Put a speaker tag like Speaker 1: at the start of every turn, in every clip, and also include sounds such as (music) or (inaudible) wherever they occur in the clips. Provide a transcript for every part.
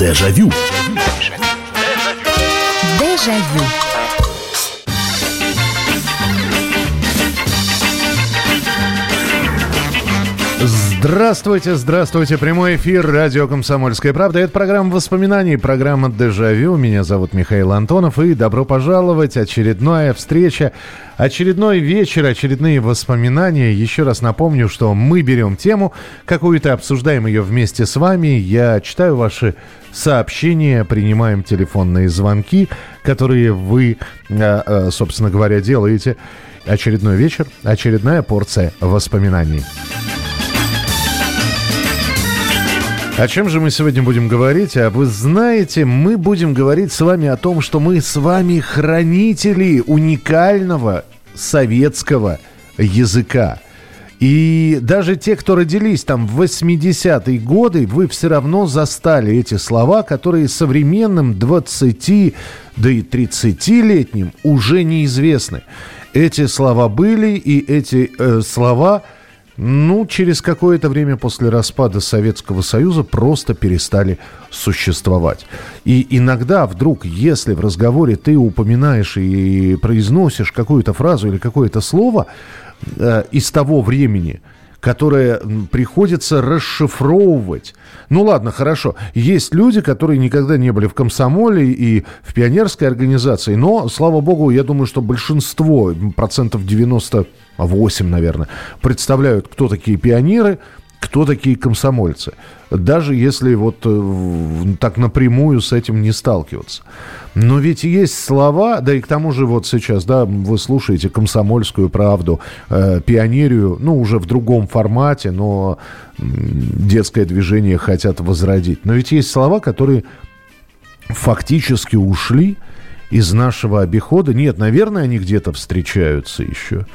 Speaker 1: Дежавю.
Speaker 2: Дежавю.
Speaker 3: Здравствуйте, здравствуйте. Прямой эфир радио «Комсомольская правда». Это программа воспоминаний, программа «Дежавю». Меня зовут Михаил Антонов. И добро пожаловать. Очередная встреча, очередной вечер, очередные воспоминания. Еще раз напомню, что мы берем тему какую-то, обсуждаем ее вместе с вами. Я читаю ваши сообщения, принимаем телефонные звонки, которые вы, э, э, собственно говоря, делаете. Очередной вечер, очередная порция воспоминаний. О чем же мы сегодня будем говорить? А вы знаете, мы будем говорить с вами о том, что мы с вами хранители уникального советского языка. И даже те, кто родились там в 80-е годы, вы все равно застали эти слова, которые современным 20, да и 30-летним уже неизвестны. Эти слова были, и эти э, слова – ну, через какое-то время после распада Советского Союза просто перестали существовать. И иногда вдруг, если в разговоре ты упоминаешь и произносишь какую-то фразу или какое-то слово э, из того времени, которое приходится расшифровывать. Ну ладно, хорошо. Есть люди, которые никогда не были в комсомоле и в пионерской организации, но, слава богу, я думаю, что большинство, процентов 98, наверное, представляют, кто такие пионеры, кто такие комсомольцы. Даже если вот э, так напрямую с этим не сталкиваться. Но ведь есть слова, да и к тому же вот сейчас, да, вы слушаете комсомольскую правду, э, пионерию, ну, уже в другом формате, но детское движение хотят возродить. Но ведь есть слова, которые фактически ушли, из нашего обихода. Нет, наверное, они где-то встречаются еще.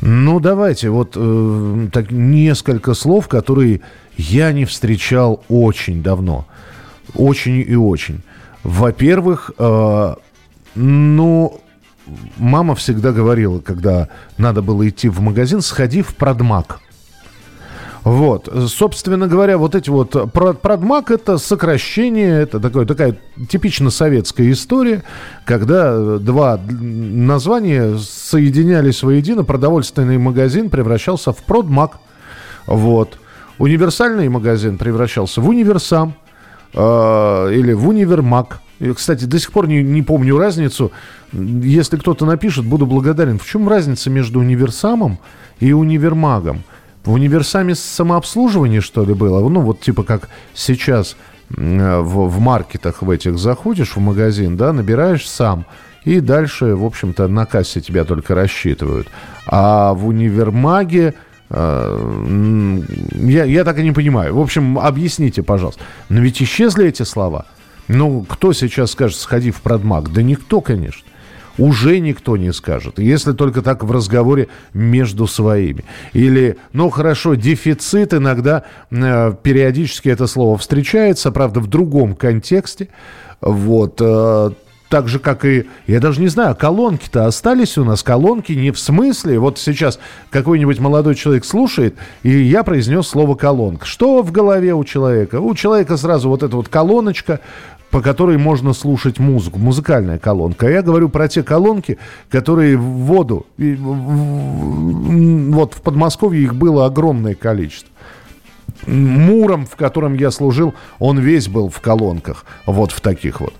Speaker 3: Ну, давайте, вот э, так, несколько слов, которые я не встречал очень давно. Очень и очень. Во-первых, э, ну, мама всегда говорила, когда надо было идти в магазин, сходи в продмаг. Вот, собственно говоря, вот эти вот продмаг это сокращение, это такое, такая типично советская история, когда два названия соединялись воедино, продовольственный магазин превращался в продмаг, вот, универсальный магазин превращался в универсам э, или в универмаг. И, кстати, до сих пор не, не помню разницу. Если кто-то напишет, буду благодарен. В чем разница между универсамом и универмагом? В универсаме самообслуживание, что ли, было? Ну, вот типа как сейчас в, в маркетах в этих заходишь в магазин, да, набираешь сам, и дальше, в общем-то, на кассе тебя только рассчитывают. А в универмаге э, я, я так и не понимаю. В общем, объясните, пожалуйста. Но ведь исчезли эти слова. Ну, кто сейчас скажет, сходи в продмаг? Да никто, конечно уже никто не скажет. Если только так в разговоре между своими. Или, ну хорошо, дефицит иногда, э, периодически это слово встречается, правда, в другом контексте. Вот, э, так же, как и, я даже не знаю, колонки-то остались у нас, колонки не в смысле, вот сейчас какой-нибудь молодой человек слушает, и я произнес слово колонка. Что в голове у человека? У человека сразу вот эта вот колоночка, по которой можно слушать музыку, музыкальная колонка. А я говорю про те колонки, которые в воду, вот в Подмосковье их было огромное количество. Муром, в котором я служил, он весь был в колонках, вот в таких вот.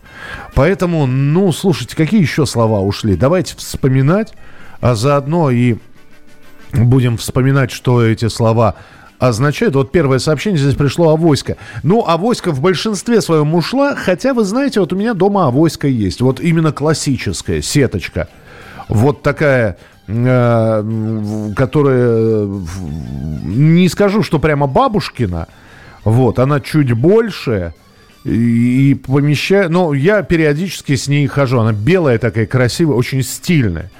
Speaker 3: Поэтому, ну, слушайте, какие еще слова ушли? Давайте вспоминать, а заодно и будем вспоминать, что эти слова означает, вот первое сообщение здесь пришло авоська. Ну, авоська в большинстве своем ушла, хотя, вы знаете, вот у меня дома авоська есть. Вот именно классическая, сеточка. Вот такая, э, которая, не скажу, что прямо бабушкина, вот, она чуть больше, и, помещаю, но я периодически с ней хожу. Она белая такая, красивая, очень стильная.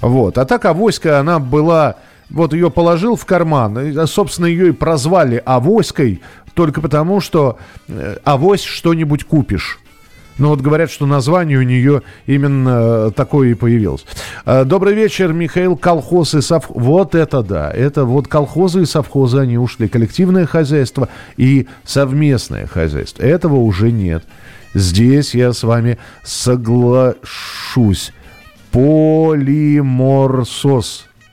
Speaker 3: Вот. А так авоська, она была вот ее положил в карман. И, собственно, ее и прозвали авоськой только потому, что э, авось что-нибудь купишь. Но вот говорят, что название у нее именно такое и появилось. А, добрый вечер, Михаил. Колхоз и совхоз. Вот это да. Это вот колхозы и совхозы, они ушли. Коллективное хозяйство и совместное хозяйство. Этого уже нет. Здесь я с вами соглашусь. Полиморсос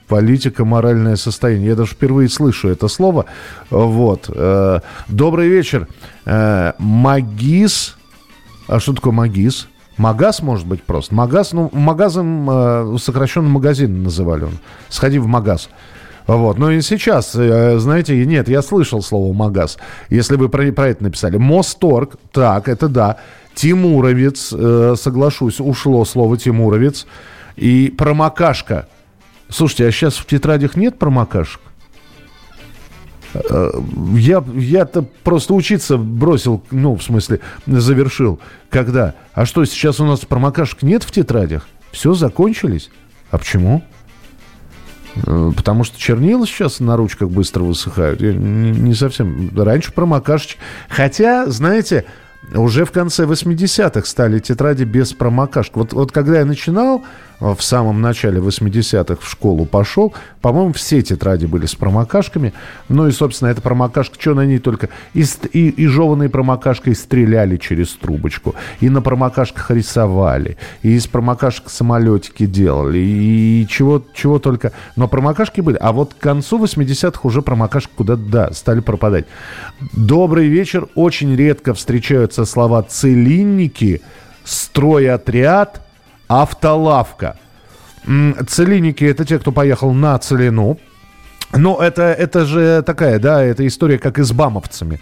Speaker 3: политика, моральное состояние. Я даже впервые слышу это слово. Вот. Э, добрый вечер. Э, магис. А что такое магис? Магаз, может быть, просто. Магаз, ну, магазом, э, сокращенно магазин называли он. Сходи в магаз. Вот. Но и сейчас, знаете, нет, я слышал слово «магаз». Если вы про, про это написали. Мосторг, так, это да. Тимуровец, соглашусь, ушло слово Тимуровец. И промокашка – Слушайте, а сейчас в тетрадях нет промокашек? Э, я, я-то просто учиться бросил, ну, в смысле, завершил. Когда? А что, сейчас у нас промокашек нет в тетрадях? Все, закончились? А почему? Э, потому что чернила сейчас на ручках быстро высыхают. Я не, совсем... Раньше промокашечки... Хотя, знаете, уже в конце 80-х стали тетради без промокашек. Вот, вот когда я начинал, в самом начале 80-х в школу пошел, по-моему, все тетради были с промокашками. Ну и, собственно, эта промокашка, что на ней только... И, и, и жеванной промокашкой стреляли через трубочку, и на промокашках рисовали, и из промокашек самолетики делали, и чего, чего только... Но промокашки были. А вот к концу 80-х уже промокашки куда-то, да, стали пропадать. Добрый вечер. Очень редко встречаются слова «целинники», «стройотряд», «автолавка». Целинники – это те, кто поехал на Целину. Но это, это же такая, да, это история как и с бамовцами.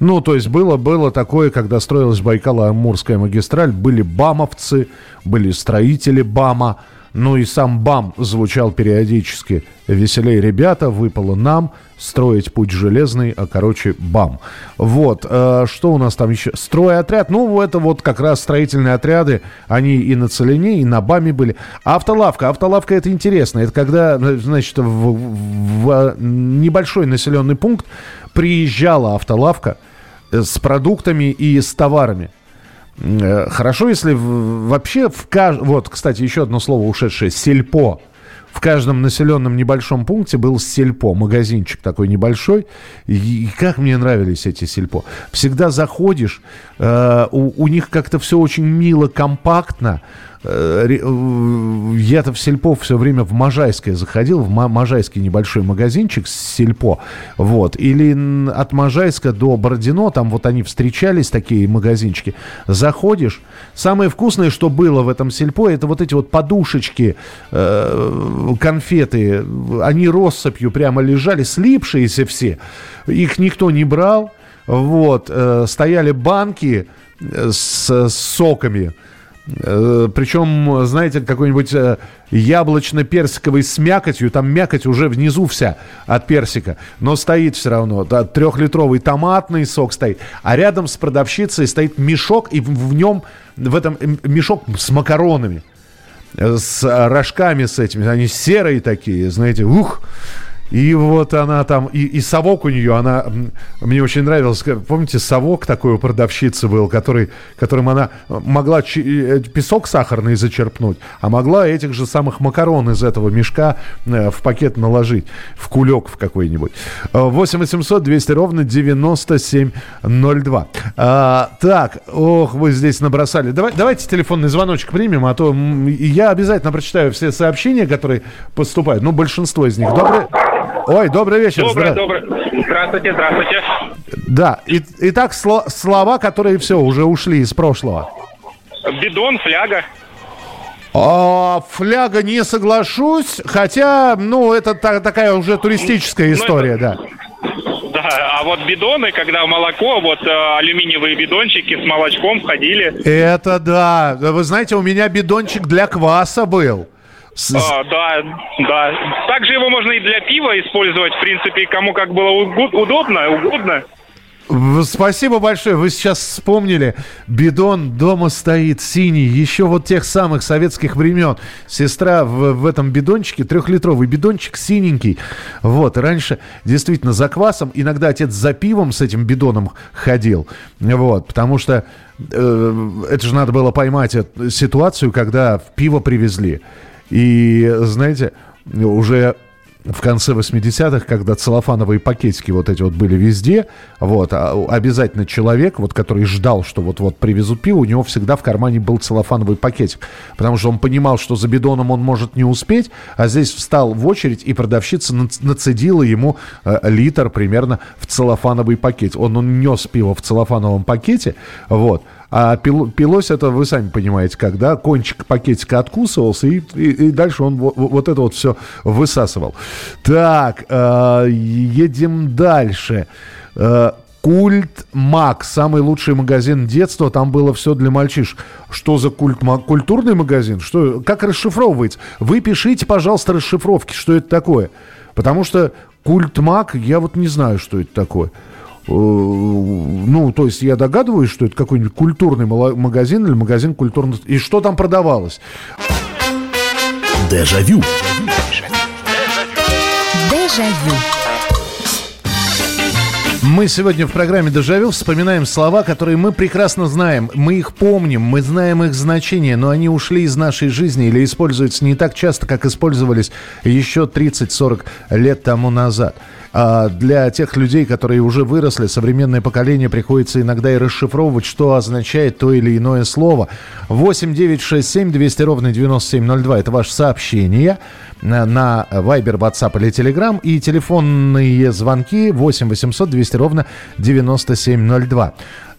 Speaker 3: Ну, то есть было, было такое, когда строилась Байкало-Амурская магистраль, были бамовцы, были строители БАМа, ну и сам БАМ звучал периодически. Веселей, ребята, выпало нам строить путь железный, а короче БАМ. Вот, э, что у нас там еще? Стройотряд, ну это вот как раз строительные отряды, они и на Целине, и на БАМе были. Автолавка, автолавка это интересно, это когда, значит, в, в небольшой населенный пункт приезжала автолавка с продуктами и с товарами. Э, хорошо, если вообще в каждом... Вот, кстати, еще одно слово ушедшее. Сельпо. В каждом населенном небольшом пункте был сельпо, магазинчик такой небольшой. И как мне нравились эти сельпо. Всегда заходишь, э, у, у них как-то все очень мило, компактно. Э, э, я-то в Сельпо все время в Можайское заходил, в Можайский небольшой магазинчик с Сельпо, вот, или от Можайска до Бородино, там вот они встречались, такие магазинчики, заходишь, самое вкусное, что было в этом Сельпо, это вот эти вот подушечки, э, конфеты, они россыпью прямо лежали, слипшиеся все, их никто не брал, вот, стояли банки с, соками, Причем, знаете, какой-нибудь э, яблочно-персиковый с мякотью, там мякоть уже внизу вся от персика, но стоит все равно. Да, трехлитровый томатный сок стоит. А рядом с продавщицей стоит мешок, и в нем, в этом мешок с макаронами, э, с рожками с этими. Они серые такие, знаете, ух, и вот она там, и, и совок у нее, она, мне очень нравилось, помните, совок такой у продавщицы был, который, которым она могла э, песок сахарный зачерпнуть, а могла этих же самых макарон из этого мешка э, в пакет наложить, в кулек в какой-нибудь. 8 800 200 ровно 9702. А, так, ох, вы здесь набросали. Давай, давайте телефонный звоночек примем, а то я обязательно прочитаю все сообщения, которые поступают, ну, большинство из них. Добрый... Ой, добрый вечер.
Speaker 1: Добрый, Здра... добрый. Здравствуйте, здравствуйте.
Speaker 3: Да, и, итак, сло, слова, которые все, уже ушли из прошлого.
Speaker 1: Бидон, фляга.
Speaker 3: А, фляга не соглашусь, хотя, ну, это та, такая уже туристическая ну, история, это... да.
Speaker 1: Да, а вот бидоны, когда молоко, вот э, алюминиевые бидончики с молочком входили.
Speaker 3: Это да. Вы знаете, у меня бидончик для кваса был.
Speaker 1: А, да, да. Также его можно и для пива использовать, в принципе, кому как было удобно, угодно.
Speaker 3: Спасибо большое. Вы сейчас вспомнили. Бидон дома стоит синий. Еще вот тех самых советских времен. Сестра в, в этом бидончике, трехлитровый бидончик синенький. Вот. Раньше действительно за квасом. Иногда отец за пивом с этим бидоном ходил. Вот. Потому что э, это же надо было поймать ситуацию, когда пиво привезли. И, знаете, уже в конце 80-х, когда целлофановые пакетики вот эти вот были везде, вот, а обязательно человек, вот, который ждал, что вот-вот привезут пиво, у него всегда в кармане был целлофановый пакетик, потому что он понимал, что за бидоном он может не успеть, а здесь встал в очередь, и продавщица нацедила ему э, литр примерно в целлофановый пакет. Он, он нес пиво в целлофановом пакете, вот, а пил, пилось это, вы сами понимаете, когда кончик пакетика откусывался, и, и, и дальше он вот, вот это вот все высасывал. Так, э, едем дальше. Э, Культ Мак, самый лучший магазин детства, там было все для мальчиш. Что за культ Мак? Культурный магазин? Что, как расшифровывается? Вы пишите, пожалуйста, расшифровки, что это такое. Потому что культ Мак, я вот не знаю, что это такое. Э, ну, то есть я догадываюсь, что это какой-нибудь культурный магазин или магазин культурных... И что там продавалось?
Speaker 2: Дежавю. Дежавю.
Speaker 3: Мы сегодня в программе «Дежавю» вспоминаем слова, которые мы прекрасно знаем. Мы их помним, мы знаем их значение, но они ушли из нашей жизни или используются не так часто, как использовались еще 30-40 лет тому назад. А для тех людей, которые уже выросли, современное поколение приходится иногда и расшифровывать, что означает то или иное слово. 8 9 6 7 200 ровно 9702. Это ваше сообщение на Viber, WhatsApp или Telegram. И телефонные звонки 8 800 200 ровно 9702.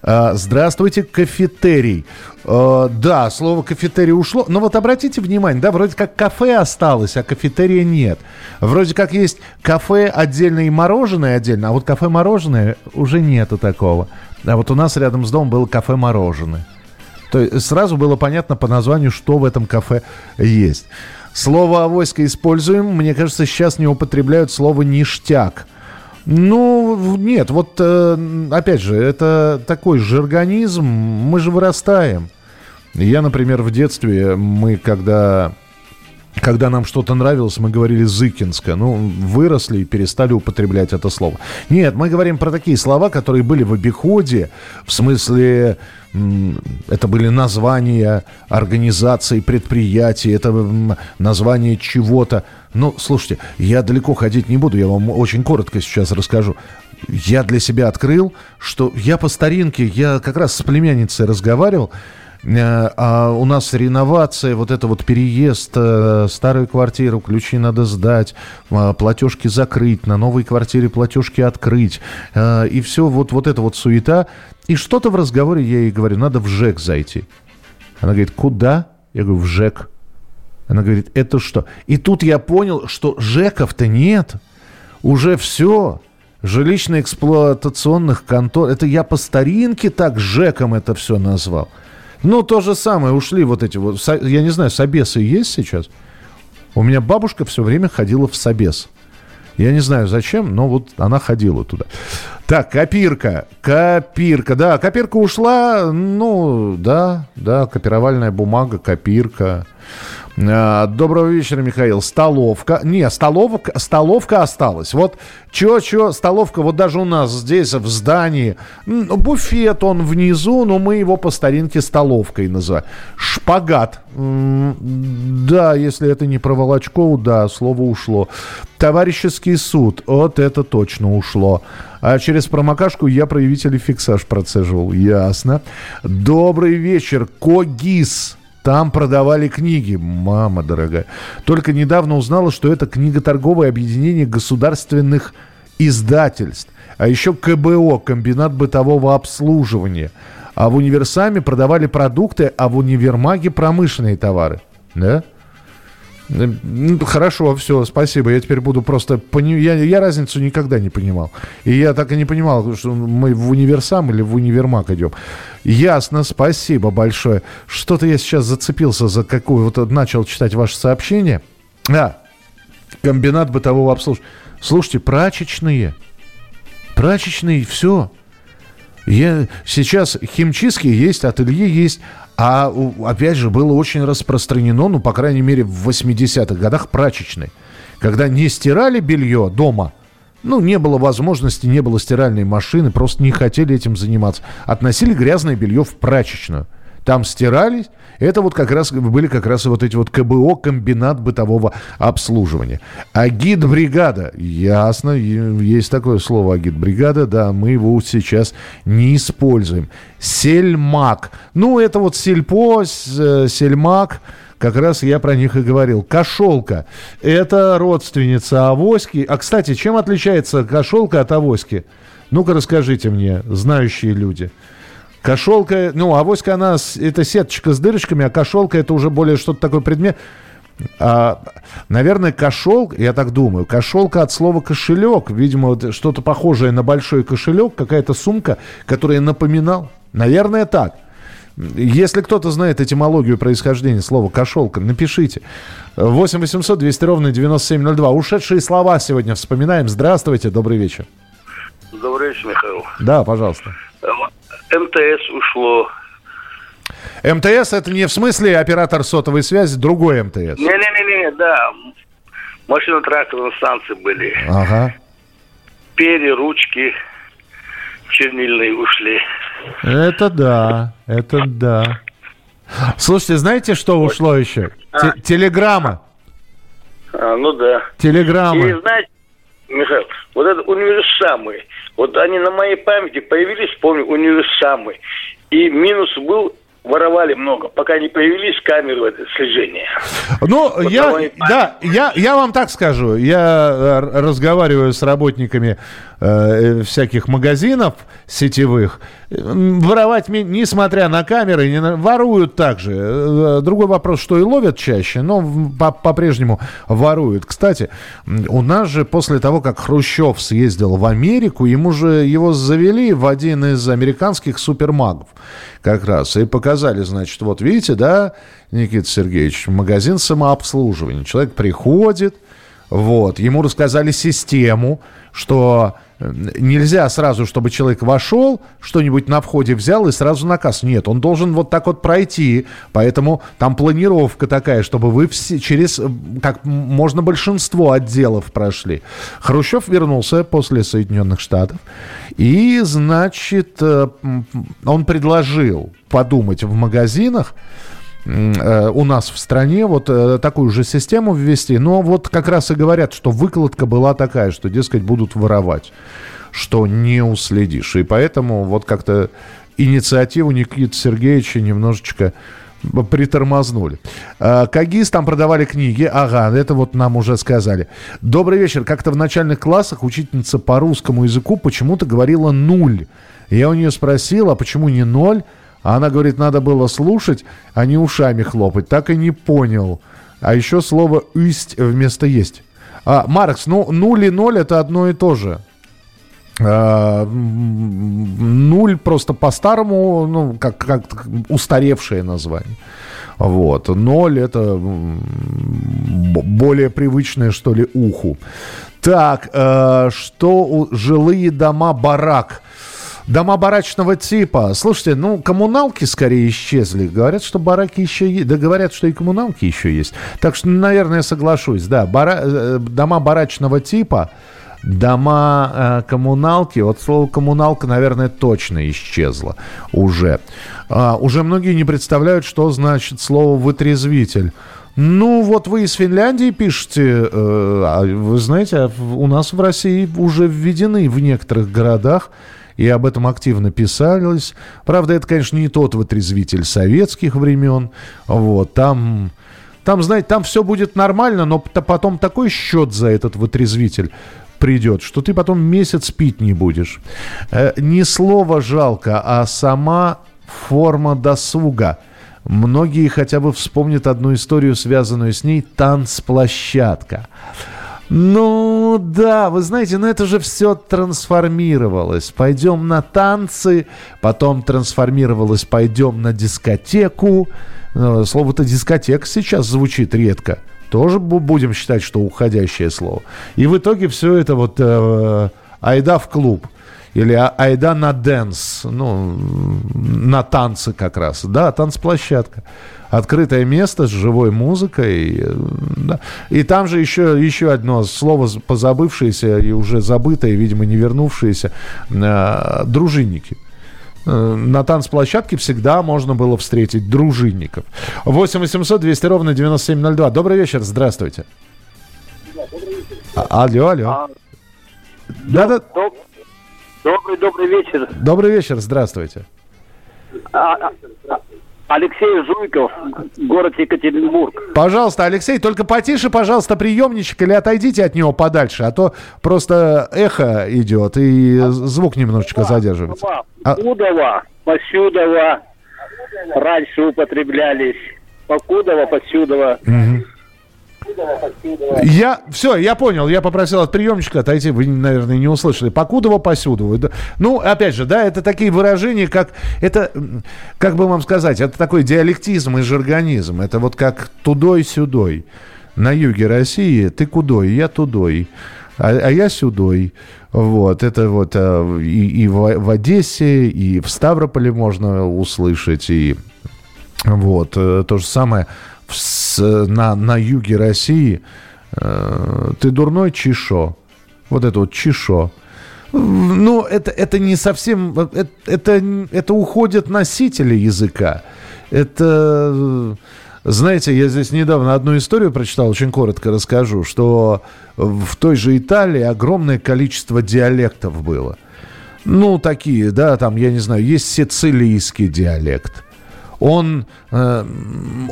Speaker 3: А, здравствуйте, кафетерий. А, да, слово кафетерий ушло. Но вот обратите внимание, да, вроде как кафе осталось, а кафетерия нет. Вроде как есть кафе отдельно и мороженое отдельно, а вот кафе-мороженое уже нету такого. А вот у нас рядом с домом было кафе-мороженое. То есть сразу было понятно по названию, что в этом кафе есть. Слово «авоська» используем. Мне кажется, сейчас не употребляют слово «ништяк». Ну, нет, вот э, опять же, это такой же организм, мы же вырастаем. Я, например, в детстве, мы когда когда нам что-то нравилось, мы говорили «зыкинска». Ну, выросли и перестали употреблять это слово. Нет, мы говорим про такие слова, которые были в обиходе, в смысле, это были названия организаций, предприятий, это название чего-то. Ну, слушайте, я далеко ходить не буду, я вам очень коротко сейчас расскажу. Я для себя открыл, что я по старинке, я как раз с племянницей разговаривал, э, а у нас реновация, вот это вот переезд, э, старую квартиру, ключи надо сдать, а, платежки закрыть, на новой квартире платежки открыть. Э, и все, вот, вот это вот суета. И что-то в разговоре я ей говорю, надо в ЖЭК зайти. Она говорит, куда? Я говорю, в ЖЭК. Она говорит, это что? И тут я понял, что ЖЭКов-то нет. Уже все. Жилищно-эксплуатационных контор. Это я по старинке так ЖЭКом это все назвал. Ну, то же самое. Ушли вот эти вот... Я не знаю, собесы есть сейчас? У меня бабушка все время ходила в собес. Я не знаю зачем, но вот она ходила туда. Так, копирка. Копирка, да. Копирка ушла, ну, да, да, копировальная бумага, копирка. А, доброго вечера, Михаил. Столовка. Не, столовка, столовка осталась. Вот чё-чё, столовка, вот даже у нас здесь в здании. Буфет он внизу, но мы его по старинке столовкой называем. Шпагат. Да, если это не про Волочкову, да, слово ушло. Товарищеский суд. Вот это точно ушло. А через промокашку я проявитель фиксаж процеживал. Ясно. Добрый вечер. Когис. Там продавали книги, мама дорогая. Только недавно узнала, что это книго-торговое объединение государственных издательств. А еще КБО, комбинат бытового обслуживания. А в универсаме продавали продукты, а в универмаге промышленные товары. Да? Ну, хорошо, все, спасибо. Я теперь буду просто... Пони... Я, я разницу никогда не понимал. И я так и не понимал, что мы в универсам или в универмаг идем. Ясно, спасибо большое. Что-то я сейчас зацепился за какую... Вот начал читать ваше сообщение. А, комбинат бытового обслуживания. Слушайте, прачечные. Прачечные, все. Я, сейчас химчистки есть, ателье есть, а опять же было очень распространено, ну, по крайней мере, в 80-х годах прачечной. Когда не стирали белье дома, ну, не было возможности, не было стиральной машины, просто не хотели этим заниматься. Относили грязное белье в прачечную. Там стирались. Это вот как раз были как раз вот эти вот КБО, комбинат бытового обслуживания. Агит-бригада. Ясно, есть такое слово агит-бригада, да, мы его сейчас не используем. Сельмак. Ну, это вот сельпо, э, сельмак, как раз я про них и говорил. Кошелка. Это родственница авоськи. А, кстати, чем отличается кошелка от авоськи? Ну-ка расскажите мне, знающие люди. Кошелка, ну, авоська, она, это сеточка с дырочками, а кошелка это уже более что-то такое предмет. А, наверное, кошелка, я так думаю, кошелка от слова кошелек. Видимо, вот что-то похожее на большой кошелек, какая-то сумка, которая напоминал. Наверное, так. Если кто-то знает этимологию происхождения слова «кошелка», напишите. 8 800 200 ровно 9702. Ушедшие слова сегодня вспоминаем. Здравствуйте, добрый вечер.
Speaker 2: Добрый вечер, Михаил.
Speaker 3: Да, пожалуйста.
Speaker 2: МТС ушло.
Speaker 3: МТС это не в смысле оператор сотовой связи, другой МТС.
Speaker 2: Не-не-не, да. Машино-тракторные станции были.
Speaker 3: Ага.
Speaker 2: Перья, ручки чернильные ушли.
Speaker 3: Это да, это да. Слушайте, знаете, что ушло еще? А. Телеграмма.
Speaker 2: А, ну да.
Speaker 3: Телеграмма.
Speaker 2: И знаете, Михаил, вот это универсамы. Вот они на моей памяти появились, помню, универсамы. И минус был воровали много, пока не появились камеры слежения.
Speaker 3: Ну, вот я, да, я, я вам так скажу. Я э, разговариваю с работниками э, всяких магазинов сетевых. Воровать, несмотря на камеры, не, воруют также. Э, другой вопрос, что и ловят чаще, но по-прежнему воруют. Кстати, у нас же после того, как Хрущев съездил в Америку, ему же его завели в один из американских супермагов как раз и показали, значит, вот видите, да, Никита Сергеевич, магазин самообслуживания. Человек приходит, вот, ему рассказали систему, что э, нельзя сразу, чтобы человек вошел, что-нибудь на входе взял и сразу наказ. Нет, он должен вот так вот пройти. Поэтому там планировка такая, чтобы вы все через э, как можно большинство отделов прошли. Хрущев вернулся после Соединенных Штатов. И, значит, э, он предложил подумать в магазинах, у нас в стране вот э, такую же систему ввести. Но вот как раз и говорят, что выкладка была такая, что, дескать, будут воровать, что не уследишь. И поэтому вот как-то инициативу Никиты Сергеевича немножечко притормознули. Э, Кагис там продавали книги. Ага, это вот нам уже сказали. Добрый вечер. Как-то в начальных классах учительница по русскому языку почему-то говорила нуль. Я у нее спросил, а почему не ноль? А она говорит, надо было слушать, а не ушами хлопать. Так и не понял. А еще слово «есть» вместо «есть». А, Маркс, ну, нуль и ноль это одно и то же. А, нуль просто по-старому, ну, как, как устаревшее название. Вот. Ноль это более привычное, что ли, уху. Так, э, что жилые дома барак – Дома барачного типа. Слушайте, ну, коммуналки скорее исчезли. Говорят, что бараки еще есть. Да говорят, что и коммуналки еще есть. Так что, наверное, соглашусь. Да, бара... Э, дома барачного типа, дома э, коммуналки. Вот слово коммуналка, наверное, точно исчезло уже. А, уже многие не представляют, что значит слово вытрезвитель. Ну, вот вы из Финляндии пишете, э, а вы знаете, у нас в России уже введены в некоторых городах и об этом активно писалось. Правда, это, конечно, не тот вытрезвитель советских времен. Вот, там, там, знаете, там все будет нормально, но потом такой счет за этот вытрезвитель придет, что ты потом месяц пить не будешь. Э, не слово жалко, а сама форма досуга. Многие хотя бы вспомнят одну историю, связанную с ней, танцплощадка. Ну да, вы знаете, ну это же все трансформировалось. Пойдем на танцы, потом трансформировалось, пойдем на дискотеку. Э, слово-то дискотека сейчас звучит редко. Тоже будем считать, что уходящее слово. И в итоге все это вот э, айда в клуб. Или «А, айда на dance, ну, на танцы как раз. Да, танцплощадка. Открытое место с живой музыкой. Да. И там же еще, еще одно слово позабывшееся и уже забытое, видимо, не вернувшееся. Э, дружинники э, на танцплощадке всегда можно было встретить дружинников. 8 800 200 ровно 9702. Добрый вечер, здравствуйте. А, алло, алло. А,
Speaker 4: да, да. Добрый, добрый вечер.
Speaker 3: Добрый вечер, здравствуйте. А,
Speaker 4: а, Алексей Жуйков, город Екатеринбург.
Speaker 3: Пожалуйста, Алексей, только потише, пожалуйста, приемничек или отойдите от него подальше, а то просто эхо идет и звук немножечко задерживается.
Speaker 4: Покудова, Посюдова раньше употреблялись. Покудова, Посюдова. Угу.
Speaker 3: Я, все, я понял, я попросил от приемничка отойти, вы, наверное, не услышали. Покудово, посюдово. Ну, опять же, да, это такие выражения, как, это, как бы вам сказать, это такой диалектизм и жаргонизм. Это вот как тудой-сюдой. На юге России ты кудой, я тудой, а, а я сюдой. Вот, это вот а, и, и в, в Одессе, и в Ставрополе можно услышать, и вот, э, то же самое с, на, на юге России, э, ты дурной чешо. Вот это вот чешо. Ну, это, это не совсем... Это, это, это уходят носители языка. Это... Знаете, я здесь недавно одну историю прочитал, очень коротко расскажу, что в той же Италии огромное количество диалектов было. Ну, такие, да, там, я не знаю, есть сицилийский диалект, он, э,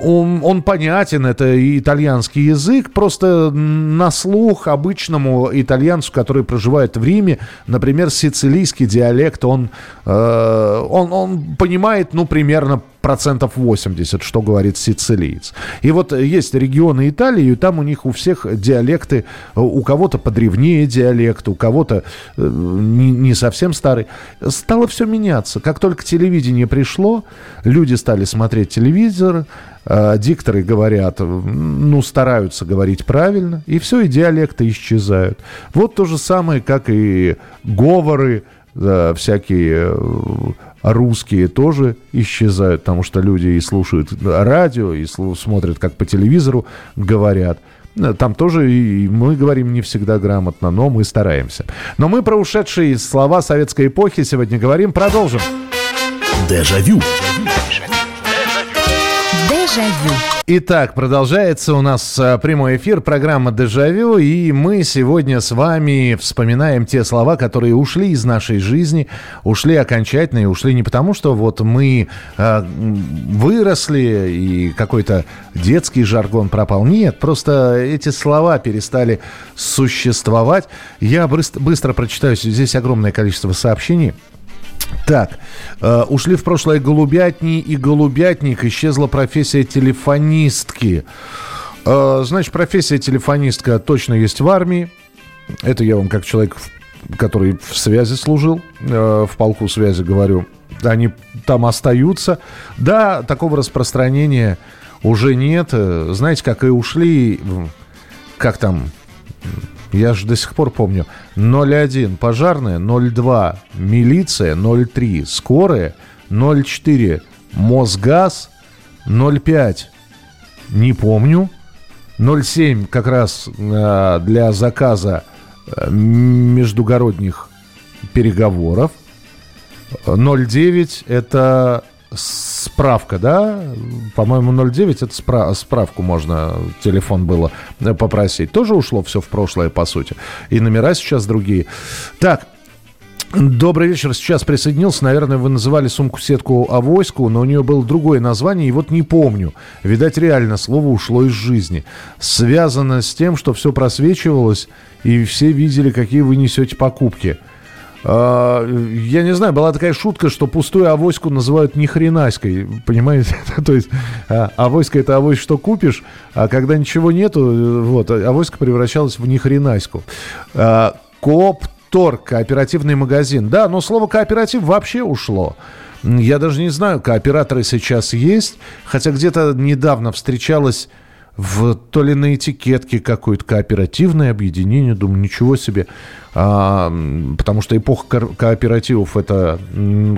Speaker 3: он, он понятен, это итальянский язык, просто на слух обычному итальянцу, который проживает в Риме, например, сицилийский диалект, он, э, он, он понимает, ну, примерно процентов 80, что говорит сицилиец. И вот есть регионы Италии, и там у них у всех диалекты, у кого-то подревнее диалект, у кого-то э, не, не совсем старый. Стало все меняться. Как только телевидение пришло, люди стали смотреть телевизор, э, дикторы говорят, ну, стараются говорить правильно, и все, и диалекты исчезают. Вот то же самое, как и говоры, да, всякие э, русские тоже исчезают, потому что люди и слушают радио, и смотрят, как по телевизору говорят. Э, там тоже и мы говорим не всегда грамотно, но мы стараемся. Но мы про ушедшие слова советской эпохи сегодня говорим. Продолжим. Дежавю. Дежавю. Итак, продолжается у нас э, прямой эфир, программа «Дежавю», и мы сегодня с вами вспоминаем те слова, которые ушли из нашей жизни, ушли окончательно, и ушли не потому, что вот мы э, выросли, и какой-то детский жаргон пропал. Нет, просто эти слова перестали существовать. Я быстро прочитаю, здесь огромное количество сообщений. Так, э, ушли в прошлое голубятни и голубятник. Исчезла профессия телефонистки. Э, значит, профессия телефонистка точно есть в армии. Это я вам как человек, который в связи служил, э, в полку связи говорю. Они там остаются. Да, такого распространения уже нет. Знаете, как и ушли, как там я же до сих пор помню. 01 пожарная, 02 милиция, 03 скорая, 04 Мосгаз, 05 не помню, 07 как раз э, для заказа э, междугородних переговоров, 09 это справка, да? По-моему, 09 это спра- справку можно, телефон было э, попросить. Тоже ушло все в прошлое, по сути. И номера сейчас другие. Так, Добрый вечер. Сейчас присоединился. Наверное, вы называли сумку-сетку Авоську, но у нее было другое название, и вот не помню. Видать, реально слово ушло из жизни. Связано с тем, что все просвечивалось, и все видели, какие вы несете покупки. А, я не знаю, была такая шутка, что пустую авоську называют ни хренаськой, понимаете? (laughs) То есть а, авоська это авось, что купишь, а когда ничего нету, вот, авоська превращалась в ни хренаську. А, Коопторг, кооперативный магазин. Да, но слово кооператив вообще ушло. Я даже не знаю, кооператоры сейчас есть, хотя где-то недавно встречалась в, то ли на этикетке какое-то кооперативное объединение. Думаю, ничего себе. А, потому что эпоха ко- кооперативов это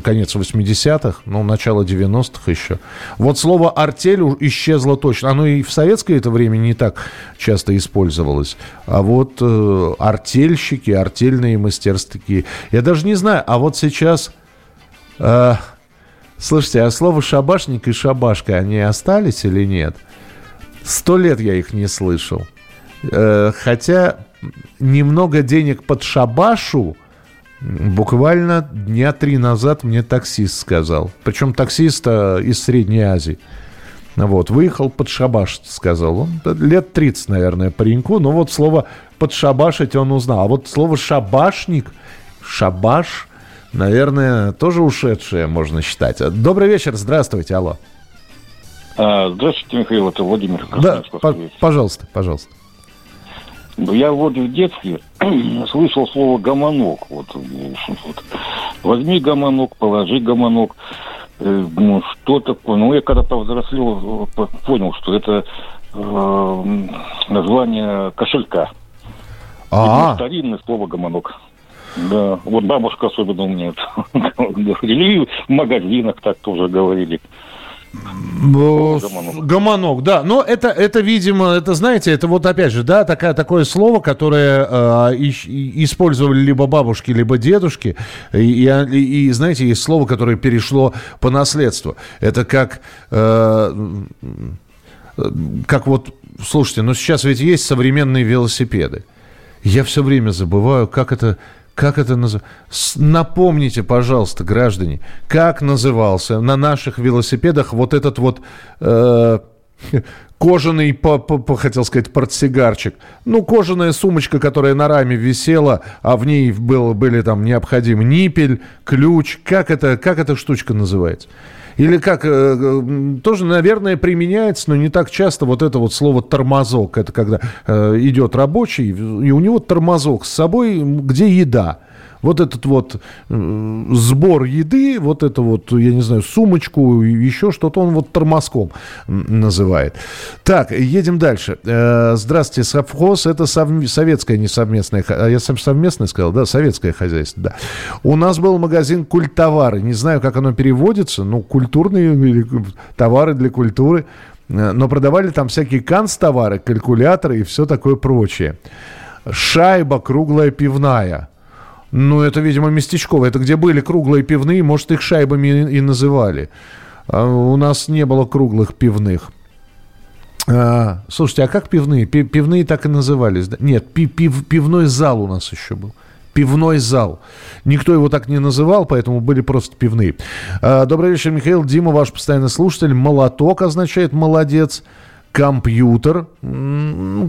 Speaker 3: конец 80-х, ну, начало 90-х еще. Вот слово «артель» исчезло точно. Оно и в советское это время не так часто использовалось. А вот э, артельщики, артельные мастерские. Я даже не знаю, а вот сейчас... Э, слушайте, а слово «шабашник» и «шабашка» они остались или нет? Сто лет я их не слышал. Э, хотя немного денег под шабашу буквально дня три назад мне таксист сказал. Причем таксист э, из Средней Азии. Вот, выехал под шабаш, сказал он. Лет 30, наверное, пареньку. Но вот слово подшабашить он узнал. А вот слово шабашник, шабаш, наверное, тоже ушедшее можно считать. Добрый вечер, здравствуйте, алло.
Speaker 5: А, здравствуйте, Михаил, это Владимир.
Speaker 3: Да, по- пожалуйста, пожалуйста.
Speaker 5: Я вот в детстве (clears throat) слышал слово гомонок. Вот, вот. Возьми гомонок, положи гомонок. Э, ну, что такое? Ну, я когда повзрослел, понял, что это э, название кошелька.
Speaker 3: А,
Speaker 5: Старинное слово гомонок. Да, вот бабушка особенно у меня это (laughs) говорили, и в магазинах так тоже говорили.
Speaker 3: Гомонок. Гомонок, да. Но это, это, видимо, это, знаете, это вот опять же, да, такая, такое слово, которое э, и, использовали либо бабушки, либо дедушки. И, и, и, знаете, есть слово, которое перешло по наследству. Это как... Э, как вот, слушайте, ну сейчас ведь есть современные велосипеды. Я все время забываю, как это, как это называется? Напомните, пожалуйста, граждане, как назывался на наших велосипедах вот этот вот э, (laughs) кожаный, по, по, по, хотел сказать, портсигарчик. Ну, кожаная сумочка, которая на раме висела, а в ней был, были там необходимы ниппель, ключ. Как, это, как эта штучка называется? Или как, э, э, тоже, наверное, применяется, но не так часто вот это вот слово «тормозок». Это когда э, идет рабочий, и у него тормозок с собой, где еда вот этот вот э, сбор еды, вот это вот, я не знаю, сумочку, еще что-то, он вот тормозком называет. Так, едем дальше. Э, здравствуйте, совхоз, это сов... советское, не совместное, а я сам совместное сказал, да, советское хозяйство, да. У нас был магазин культовары, не знаю, как оно переводится, ну, культурные товары для культуры, э, но продавали там всякие канцтовары, калькуляторы и все такое прочее. Шайба круглая пивная – ну, это, видимо, местечково. Это где были круглые пивные, может, их шайбами и, и называли. А у нас не было круглых пивных. А, слушайте, а как пивные? Пивные так и назывались. Да? Нет, пив, пив, пивной зал у нас еще был. Пивной зал. Никто его так не называл, поэтому были просто пивные. А, добрый вечер, Михаил. Дима, ваш постоянный слушатель. Молоток означает молодец компьютер.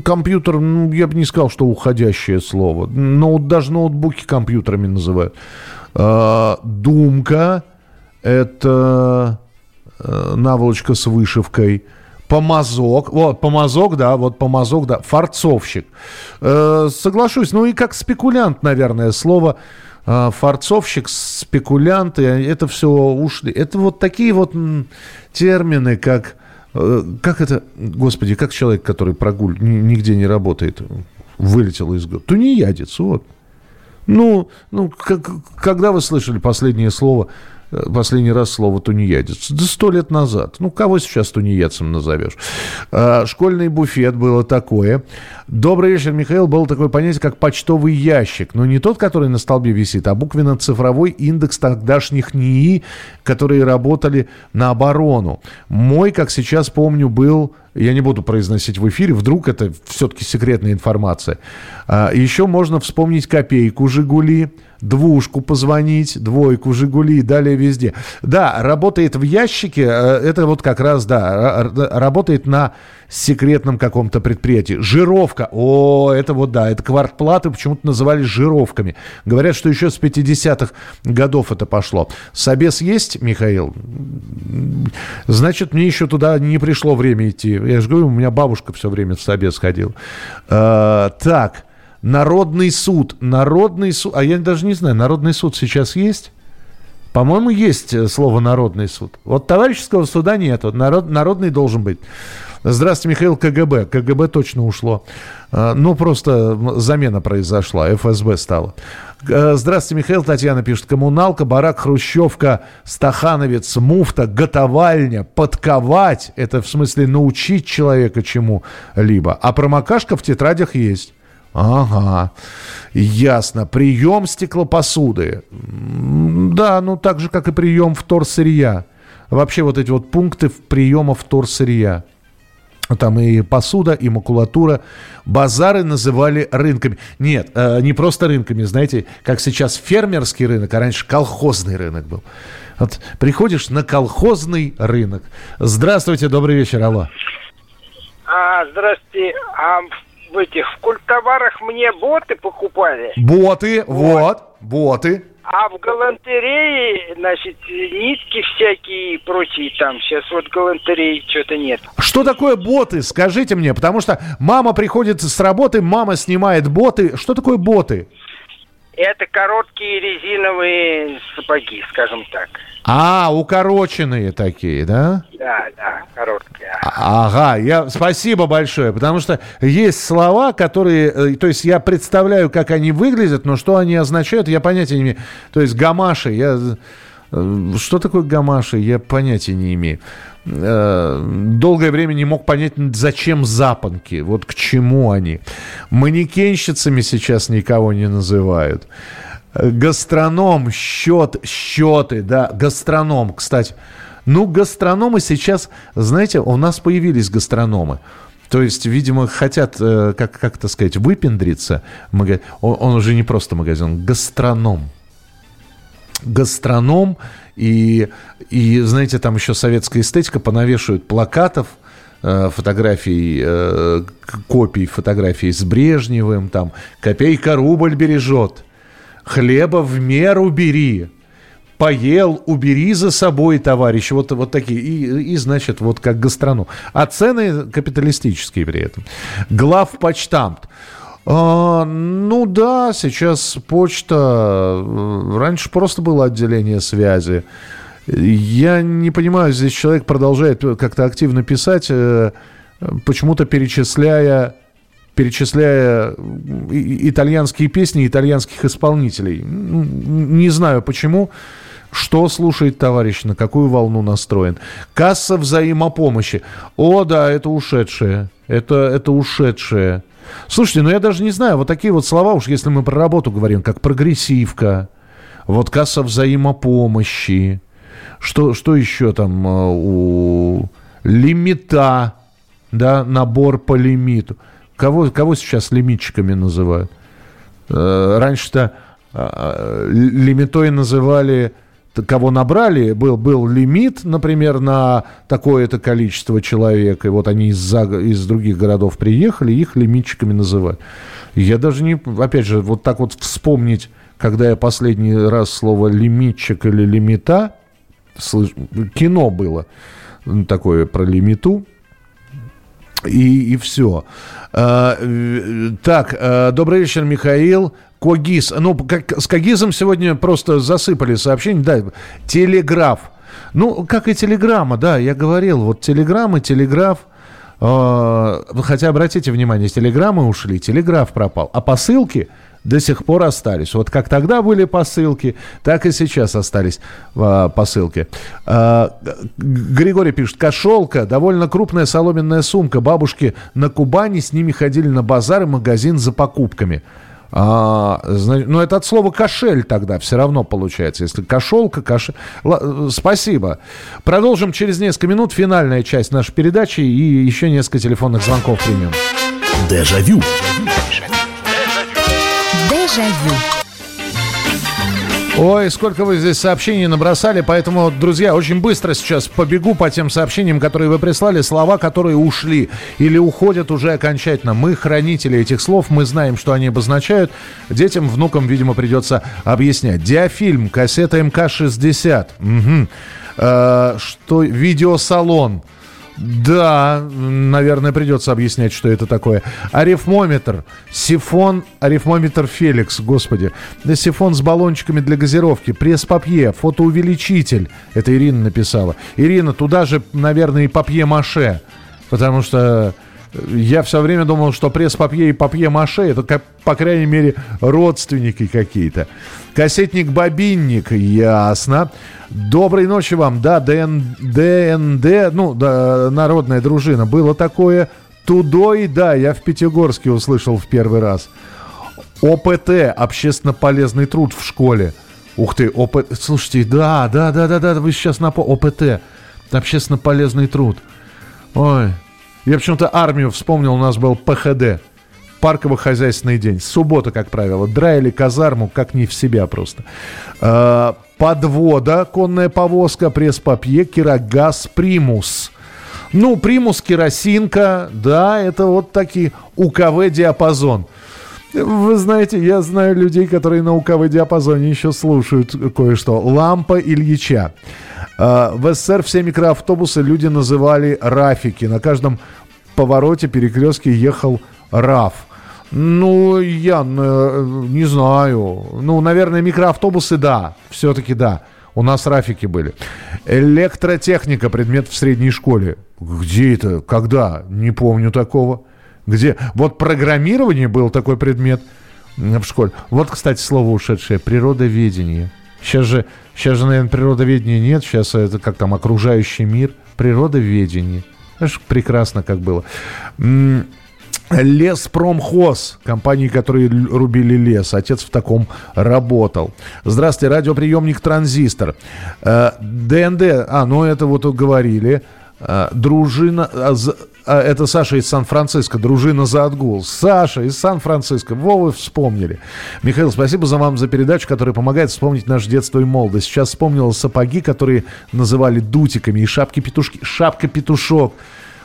Speaker 3: Компьютер, ну, я бы не сказал, что уходящее слово. Но даже ноутбуки компьютерами называют. А, думка – это э, наволочка с вышивкой. Помазок, вот, помазок, да, вот помазок, да, фарцовщик. Э, соглашусь, ну и как спекулянт, наверное, слово э, фарцовщик, спекулянт, это все ушли. Это вот такие вот термины, как как это, господи, как человек, который прогуль, нигде не работает, вылетел из... Тунеядец, вот. Ну, ну как, когда вы слышали последнее слово последний раз слово тунеядец? Да сто лет назад. Ну, кого сейчас тунеядцем назовешь? А, школьный буфет было такое. Добрый вечер, Михаил. Было такое понятие, как почтовый ящик. Но не тот, который на столбе висит, а буквенно-цифровой индекс тогдашних НИИ, которые работали на оборону. Мой, как сейчас помню, был я не буду произносить в эфире, вдруг это все-таки секретная информация. А, еще можно вспомнить копейку «Жигули», двушку позвонить, двойку «Жигули» далее везде. Да, работает в ящике, э, это вот как раз, да, работает на секретном каком-то предприятии. Жировка. О, это вот да, это квартплаты почему-то называли жировками. Говорят, что еще с 50-х годов это пошло. Собес есть, Михаил? Значит, мне еще туда не пришло время идти. Я же говорю, у меня бабушка все время в собес ходила. А, так, Народный суд. Народный суд. А я даже не знаю, народный суд сейчас есть? По-моему, есть э, слово народный суд. Вот товарищеского суда нет. Вот народ, народный должен быть. Здравствуйте, Михаил КГБ. КГБ точно ушло. А, ну, просто замена произошла, ФСБ стало. А, здравствуйте, Михаил. Татьяна пишет. Коммуналка, барак, хрущевка, стахановец, муфта, готовальня, подковать. Это в смысле научить человека чему-либо. А промокашка в тетрадях есть. Ага, ясно. Прием стеклопосуды. Да, ну так же, как и прием вторсырья. Вообще вот эти вот пункты приема вторсырья. Там и посуда, и макулатура. Базары называли рынками. Нет, э, не просто рынками, знаете, как сейчас фермерский рынок, а раньше колхозный рынок был. Вот приходишь на колхозный рынок. Здравствуйте, добрый вечер, алло.
Speaker 6: А, здравствуйте. А этих в культоварах мне боты покупали.
Speaker 3: Боты, вот, вот боты.
Speaker 6: А в галантерее, значит, нитки всякие и прочие там. Сейчас вот галантереи что-то нет.
Speaker 3: Что такое боты? Скажите мне, потому что мама приходит с работы, мама снимает боты. Что такое боты?
Speaker 6: Это короткие резиновые сапоги, скажем так.
Speaker 3: А, укороченные такие,
Speaker 6: да? Да, да, короткие.
Speaker 3: А, ага, я, спасибо большое, потому что есть слова, которые, э, то есть я представляю, как они выглядят, но что они означают, я понятия не имею. То есть гамаши, я... Э, что такое гамаши, я понятия не имею. Э, долгое время не мог понять, зачем запонки, вот к чему они. Манекенщицами сейчас никого не называют. Гастроном, счет, счеты, да, гастроном, кстати. Ну, гастрономы сейчас, знаете, у нас появились гастрономы. То есть, видимо, хотят, э, как, как это сказать, выпендриться. Он, он уже не просто магазин, он гастроном. Гастроном. И, и, знаете, там еще советская эстетика, понавешивают плакатов, э, фотографий, э, копий фотографий с Брежневым, там, копейка рубль бережет, хлеба в меру бери, поел, убери за собой, товарищ. Вот, вот такие. И, и, значит, вот как гастроном. А цены капиталистические при этом. Главпочтамт. А, ну да, сейчас почта. Э, раньше просто было отделение связи. Я не понимаю, здесь человек продолжает как-то активно писать, э, почему-то перечисляя перечисляя итальянские песни итальянских исполнителей. Не знаю почему. Что слушает товарищ, на какую волну настроен? Касса взаимопомощи. О, да, это ушедшее. Это, это ушедшее. Слушайте, ну я даже не знаю, вот такие вот слова, уж если мы про работу говорим, как прогрессивка, вот касса взаимопомощи, что, что еще там э, у лимита, да, набор по лимиту. Кого, кого сейчас лимитчиками называют? Э, раньше-то э, лимитой называли кого набрали, был, был лимит, например, на такое-то количество человек, и вот они из, из других городов приехали, их лимитчиками называют. Я даже не, опять же, вот так вот вспомнить, когда я последний раз слово лимитчик или лимита, слыш... кино было такое про лимиту, и, и все. Э, так, а, добрый вечер, Михаил. Когиз. Ну, как, с Когизом сегодня просто засыпали сообщение. Да, телеграф. Ну, как и телеграмма, да, я говорил. Вот телеграмма, телеграф. Э, хотя, обратите внимание, телеграммы ушли, телеграф пропал. А посылки до сих пор остались. Вот как тогда были посылки, так и сейчас остались э, посылки. Э, Григорий пишет, кошелка, довольно крупная соломенная сумка. Бабушки на Кубани с ними ходили на базар и магазин за покупками. А, ну, это от слова кошель тогда все равно получается. Если кошелка, кошель. Л- спасибо. Продолжим через несколько минут. Финальная часть нашей передачи и еще несколько телефонных звонков примем.
Speaker 7: Дежавю.
Speaker 3: Дежавю. Ой, сколько вы здесь сообщений набросали, поэтому, друзья, очень быстро сейчас побегу по тем сообщениям, которые вы прислали, слова, которые ушли или уходят уже окончательно. Мы хранители этих слов, мы знаем, что они обозначают. Детям, внукам, видимо, придется объяснять. Диафильм, кассета МК-60. Угу. Э, что, видеосалон. Да, наверное, придется объяснять, что это такое. Арифмометр. Сифон, арифмометр Феликс, господи. Сифон с баллончиками для газировки. Пресс-папье, фотоувеличитель. Это Ирина написала. Ирина, туда же, наверное, и папье-маше. Потому что я все время думал, что пресс-папье и папье-маше это, как, по крайней мере, родственники какие-то. Кассетник Бобинник, ясно. Доброй ночи вам. Да, ДН, ДНД, ну, да, народная дружина. Было такое. Тудой, да, я в Пятигорске услышал в первый раз. ОПТ, общественно полезный труд в школе. Ух ты, ОПТ, слушайте, да, да, да, да, да, вы сейчас на ОПТ, общественно полезный труд. Ой, я почему-то армию вспомнил, у нас был ПХД. Парково-хозяйственный день. Суббота, как правило. Драили казарму, как не в себя просто. Э, подвода, конная повозка, пресс-папье, кирогаз, примус. Ну, примус, керосинка, да, это вот такие УКВ-диапазон. Вы знаете, я знаю людей, которые на УКВ-диапазоне еще слушают кое-что. Лампа Ильича. А, в СССР все микроавтобусы люди называли «рафики». На каждом повороте перекрестке ехал «раф». Ну, я э, не знаю. Ну, наверное, микроавтобусы, да. Все-таки да. У нас рафики были. Электротехника, предмет в средней школе. Где это? Когда? Не помню такого. Где? Вот программирование был такой предмет в школе. Вот, кстати, слово ушедшее. Природоведение. Сейчас же, сейчас же, наверное, природоведения нет. Сейчас это как там окружающий мир. Природоведение. Знаешь, прекрасно как было. Леспромхоз, компании, которые рубили лес. Отец в таком работал. Здравствуйте, радиоприемник «Транзистор». ДНД, э, а, ну это вот говорили. Э, дружина, а, это Саша из Сан-Франциско, дружина за отгул. Саша из Сан-Франциско, Вовы вспомнили. Михаил, спасибо за вам за передачу, которая помогает вспомнить наше детство и молодость. Сейчас вспомнил сапоги, которые называли дутиками, и шапки-петушки. Шапка-петушок.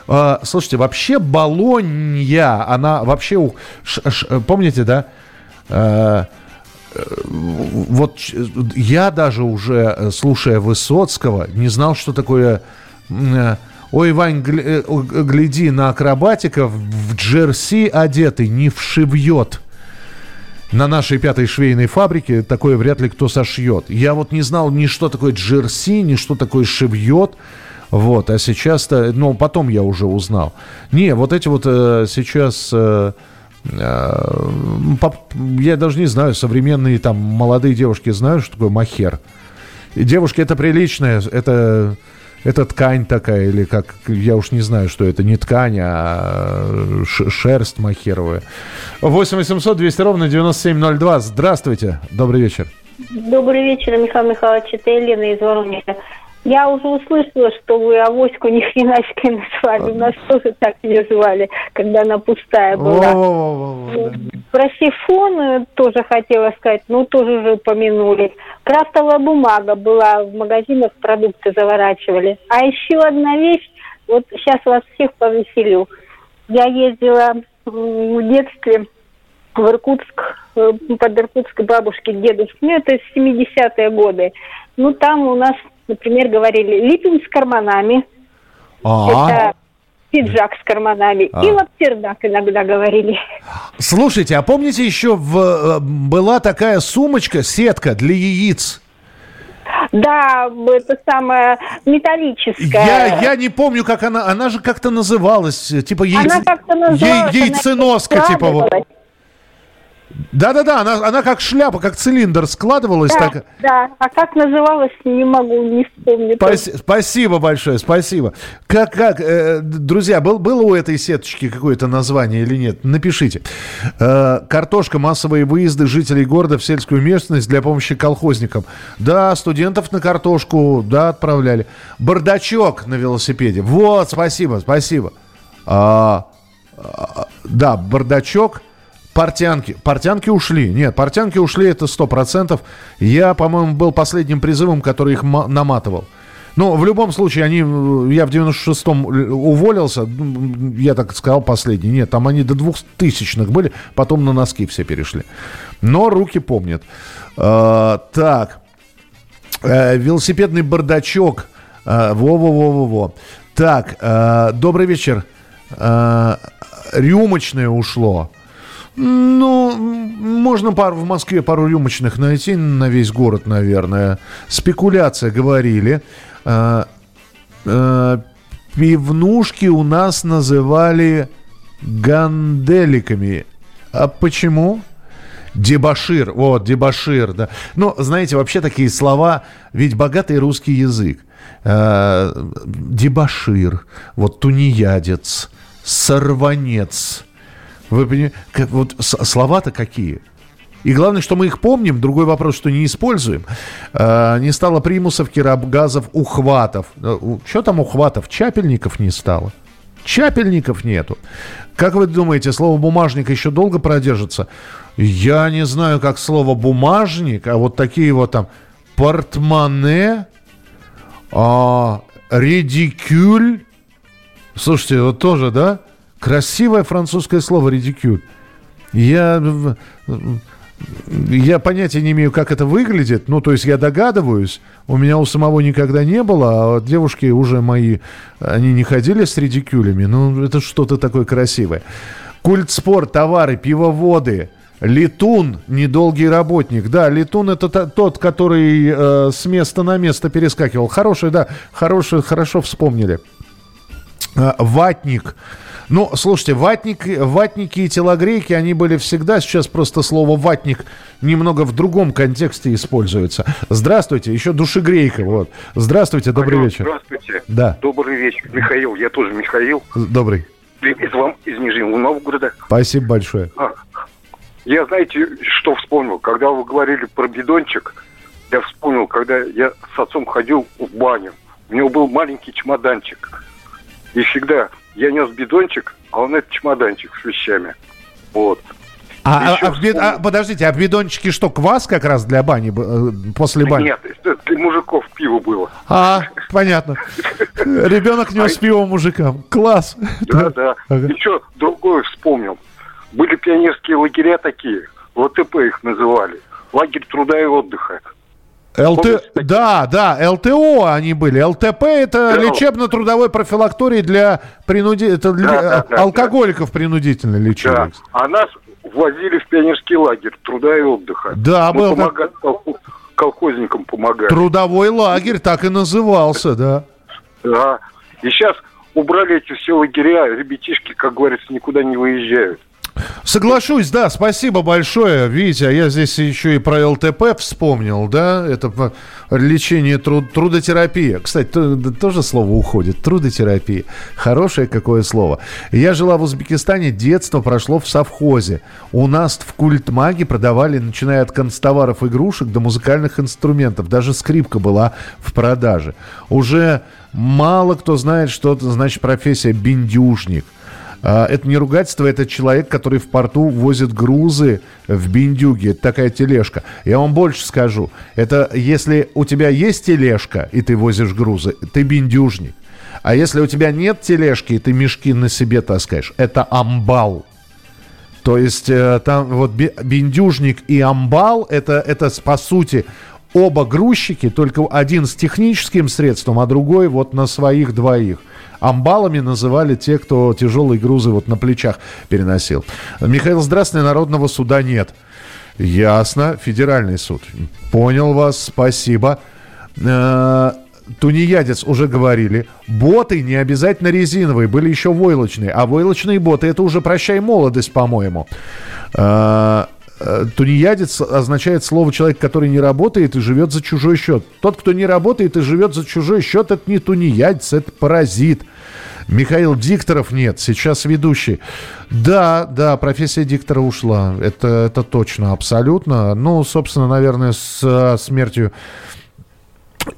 Speaker 3: А, слушайте, вообще Болонья, она вообще... Ш, ш, помните, да? А, вот я даже уже, слушая Высоцкого, не знал, что такое Ой, Вань, э, гляди на акробатика в джерси одетый, не вшивьет. На нашей пятой швейной фабрике такое вряд ли кто сошьет. Я вот не знал ни что такое джерси, ни что такое шивьет. Вот, а сейчас-то, ну, потом я уже узнал. Не, вот эти вот э, сейчас... Э, э, я даже не знаю, современные там молодые девушки знают, что такое махер. Девушки это приличное, это это ткань такая, или как, я уж не знаю, что это, не ткань, а шерсть махеровая. 8 800 200 ровно 9702. Здравствуйте, добрый вечер.
Speaker 7: Добрый вечер, Михаил Михайлович, это Елена из Воронежа. Я уже услышала, что вы авоську ни хреначкой назвали. У нас тоже так ее звали, когда она пустая была. Ну, про сифон э, тоже хотела сказать, ну тоже уже упомянули. Крафтовая бумага была в магазинах, продукты заворачивали. А еще одна вещь, вот сейчас вас всех повеселю. Я ездила в детстве в Иркутск, э, под Иркутской бабушки к дедушке. Ну, это 70-е годы. Ну, там у нас например, говорили липин с карманами. А-а-а. Это пиджак с карманами. А. И лаптердак иногда говорили.
Speaker 3: Слушайте, а помните еще в, э, была такая сумочка, сетка для яиц?
Speaker 7: Да, это самая металлическая.
Speaker 3: Я, я не помню, как она, она же как-то называлась, типа яйц... она как-то называлась, яйценоска, она типа вот. Да-да-да, она, она как шляпа, как цилиндр складывалась.
Speaker 7: Да,
Speaker 3: так...
Speaker 7: да. А как называлась, не могу, не вспомнить.
Speaker 3: Спас... Спасибо большое, спасибо. Как, как, э, друзья, был, было у этой сеточки какое-то название или нет? Напишите. Э, картошка, массовые выезды жителей города в сельскую местность для помощи колхозникам. Да, студентов на картошку, да, отправляли. Бардачок на велосипеде. Вот, спасибо, спасибо. А, а, да, бардачок – Портянки. Портянки ушли. Нет, портянки ушли, это сто процентов. Я, по-моему, был последним призывом, который их наматывал. Но в любом случае, они, я в 96-м уволился, я так сказал, последний. Нет, там они до двухтысячных были, потом на носки все перешли. Но руки помнят. А, так, а, велосипедный бардачок. А, во-во-во-во-во. Так, а, добрый вечер. А, рюмочное ушло. Ну, можно пару, в Москве пару рюмочных найти на весь город, наверное. Спекуляция, говорили. А, а, Пивнушки у нас называли ганделиками. А почему? Дебашир, вот, дебашир, да. Но, знаете, вообще такие слова, ведь богатый русский язык. Э, дебашир, вот тунеядец, сорванец. Вы понимаете, вот слова-то какие? И главное, что мы их помним. Другой вопрос, что не используем. Э, не стало примусов, кирабгазов, ухватов. Э, что там ухватов? Чапельников не стало. Чапельников нету. Как вы думаете, слово бумажник еще долго продержится? Я не знаю, как слово бумажник, а вот такие вот там портмоне, а, редикюль. Слушайте, вот тоже, да? Красивое французское слово редикюль. Я, я понятия не имею, как это выглядит. Ну, то есть я догадываюсь. У меня у самого никогда не было, а девушки уже мои, они не ходили с редикюлями. Ну, это что-то такое красивое. Культ спорт, товары, пивоводы – Летун, недолгий работник. Да, летун это тот, который э, с места на место перескакивал. Хороший, да, хороший, хорошо вспомнили. Э, ватник. Ну, слушайте, ватник, ватники и телогрейки, они были всегда. Сейчас просто слово ватник немного в другом контексте используется. Здравствуйте, еще душегрейка. Вот. Здравствуйте, добрый
Speaker 8: Алло,
Speaker 3: вечер.
Speaker 8: Здравствуйте.
Speaker 3: Да.
Speaker 8: Добрый вечер. Михаил, я тоже Михаил.
Speaker 3: Добрый.
Speaker 8: Из вам из Нижнего Новгорода.
Speaker 3: Спасибо большое.
Speaker 8: А, я, знаете, что вспомнил? Когда вы говорили про бидончик, я вспомнил, когда я с отцом ходил в баню. У него был маленький чемоданчик. И всегда я нес бидончик, а он этот чемоданчик с вещами. Вот.
Speaker 3: А, а, а, бед... а подождите, а в бидончике что, квас как раз для бани э, после бани?
Speaker 8: Нет, для мужиков пиво было.
Speaker 3: А, понятно. Ребенок нес пиво мужикам. Класс.
Speaker 8: Да, да. Еще другое вспомнил. Были пионерские лагеря такие, ЛТП их называли. Лагерь труда и отдыха.
Speaker 3: ЛТ... Да, да, ЛТО они были. ЛТП это да. лечебно-трудовой профилакторий для, принуди... это для да, да, алкоголиков да. принудительно лечили. Да.
Speaker 8: А нас возили в пионерский лагерь труда и отдыха.
Speaker 3: Да, Мы был.
Speaker 8: Помогали, колхоз... колхозникам помогали.
Speaker 3: Трудовой лагерь так и назывался, да.
Speaker 8: Да. И сейчас убрали эти все лагеря, ребятишки, как говорится, никуда не выезжают.
Speaker 3: Соглашусь, да, спасибо большое, Витя. Я здесь еще и про ЛТП вспомнил, да, это лечение труд, трудотерапия. Кстати, то, тоже слово уходит, трудотерапия. Хорошее какое слово. Я жила в Узбекистане, детство прошло в совхозе. У нас в культмаге продавали, начиная от констоваров игрушек до музыкальных инструментов. Даже скрипка была в продаже. Уже мало кто знает, что это значит профессия а, это не ругательство, это человек, который в порту возит грузы в биндюге. Это такая тележка. Я вам больше скажу. Это если у тебя есть тележка, и ты возишь грузы, ты биндюжник. А если у тебя нет тележки, и ты мешки на себе таскаешь, это амбал. То есть э, там вот биндюжник и амбал, это, это по сути оба грузчики, только один с техническим средством, а другой вот на своих двоих. Амбалами называли те, кто тяжелые грузы вот на плечах переносил. Михаил, здравствуйте, Народного суда нет. Ясно, федеральный суд. Понял вас, спасибо. Э, тунеядец уже говорили. Боты не обязательно резиновые, были еще войлочные. А войлочные боты это уже прощай молодость, по-моему. Э, тунеядец означает слово человек, который не работает и живет за чужой счет. Тот, кто не работает и живет за чужой счет, это не тунеядец, это паразит. Михаил Дикторов нет, сейчас ведущий. Да, да, профессия диктора ушла. Это, это точно, абсолютно. Ну, собственно, наверное, с смертью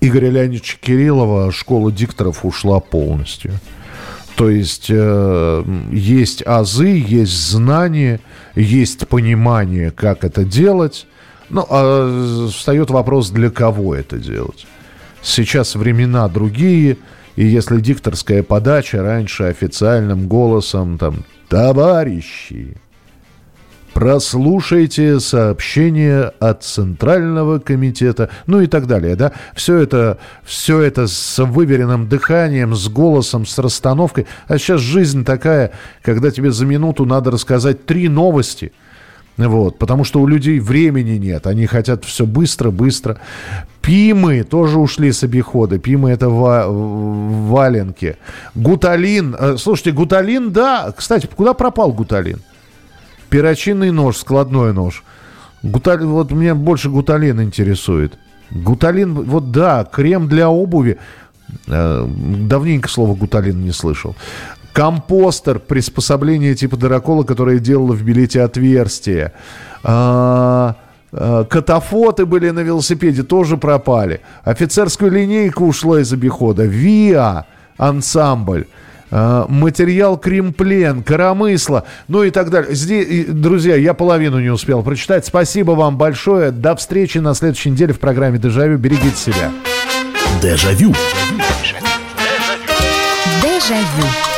Speaker 3: Игоря Леонидовича Кириллова школа дикторов ушла полностью. То есть э, есть азы, есть знания, есть понимание, как это делать. Ну, а встает вопрос, для кого это делать. Сейчас времена другие – и если дикторская подача раньше официальным голосом там «Товарищи, прослушайте сообщение от Центрального комитета», ну и так далее, да, все это, все это с выверенным дыханием, с голосом, с расстановкой. А сейчас жизнь такая, когда тебе за минуту надо рассказать три новости – вот, потому что у людей времени нет, они хотят все быстро, быстро. Пимы тоже ушли с обихода. Пимы это ва- валенки. Гуталин. Э, слушайте, гуталин, да. Кстати, куда пропал гуталин? Перочинный нож, складной нож. Гуталин, вот меня больше гуталин интересует. Гуталин, вот да, крем для обуви. Э, давненько слово гуталин не слышал. Компостер, приспособление типа дырокола, которое делало в билете отверстие. А, Э, катафоты были на велосипеде, тоже пропали. Офицерскую линейку ушла из обихода. ВИА, ансамбль. Э, материал Кремплен, Коромысла, ну и так далее. Здесь, друзья, я половину не успел прочитать. Спасибо вам большое. До встречи на следующей неделе в программе «Дежавю». Берегите себя.
Speaker 9: Дежавю. Дежавю. Дежавю.